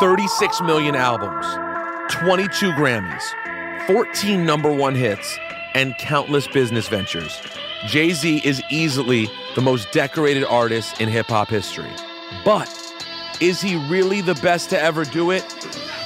36 million albums, 22 Grammys, 14 number one hits, and countless business ventures. Jay Z is easily the most decorated artist in hip hop history. But is he really the best to ever do it?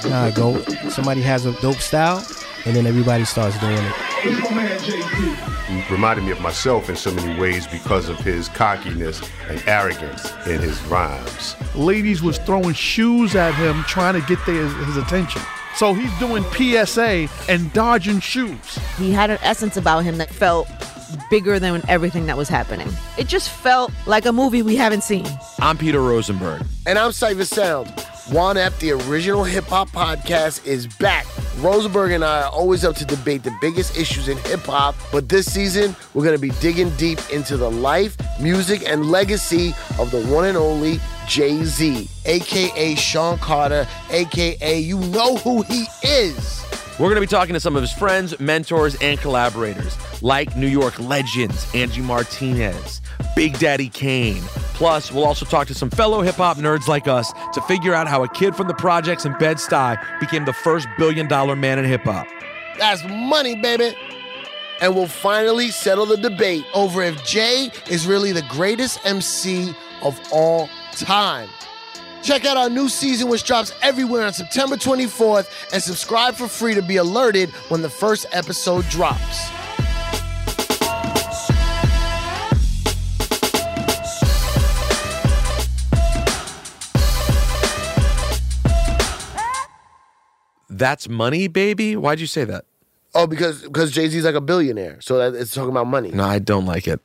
Nah, go. Somebody has a dope style, and then everybody starts doing it. He reminded me of myself in so many ways because of his cockiness and arrogance in his rhymes. Ladies was throwing shoes at him trying to get their, his attention. So he's doing PSA and dodging shoes. He had an essence about him that felt bigger than everything that was happening. It just felt like a movie we haven't seen. I'm Peter Rosenberg. And I'm Cipha Sounds. Juan Ep, the original hip hop podcast, is back. Rosenberg and I are always up to debate the biggest issues in hip hop, but this season we're going to be digging deep into the life, music, and legacy of the one and only Jay Z, aka Sean Carter, aka you know who he is. We're going to be talking to some of his friends, mentors, and collaborators, like New York legends Angie Martinez, Big Daddy Kane. Plus, we'll also talk to some fellow hip hop nerds like us to figure out how a kid from the projects in Bed-Stuy became the first billion dollar man in hip hop. That's money, baby. And we'll finally settle the debate over if Jay is really the greatest MC of all time. Check out our new season, which drops everywhere on September 24th, and subscribe for free to be alerted when the first episode drops. That's money, baby? Why'd you say that? Oh, because because Jay Z's like a billionaire, so that it's talking about money. No, I don't like it.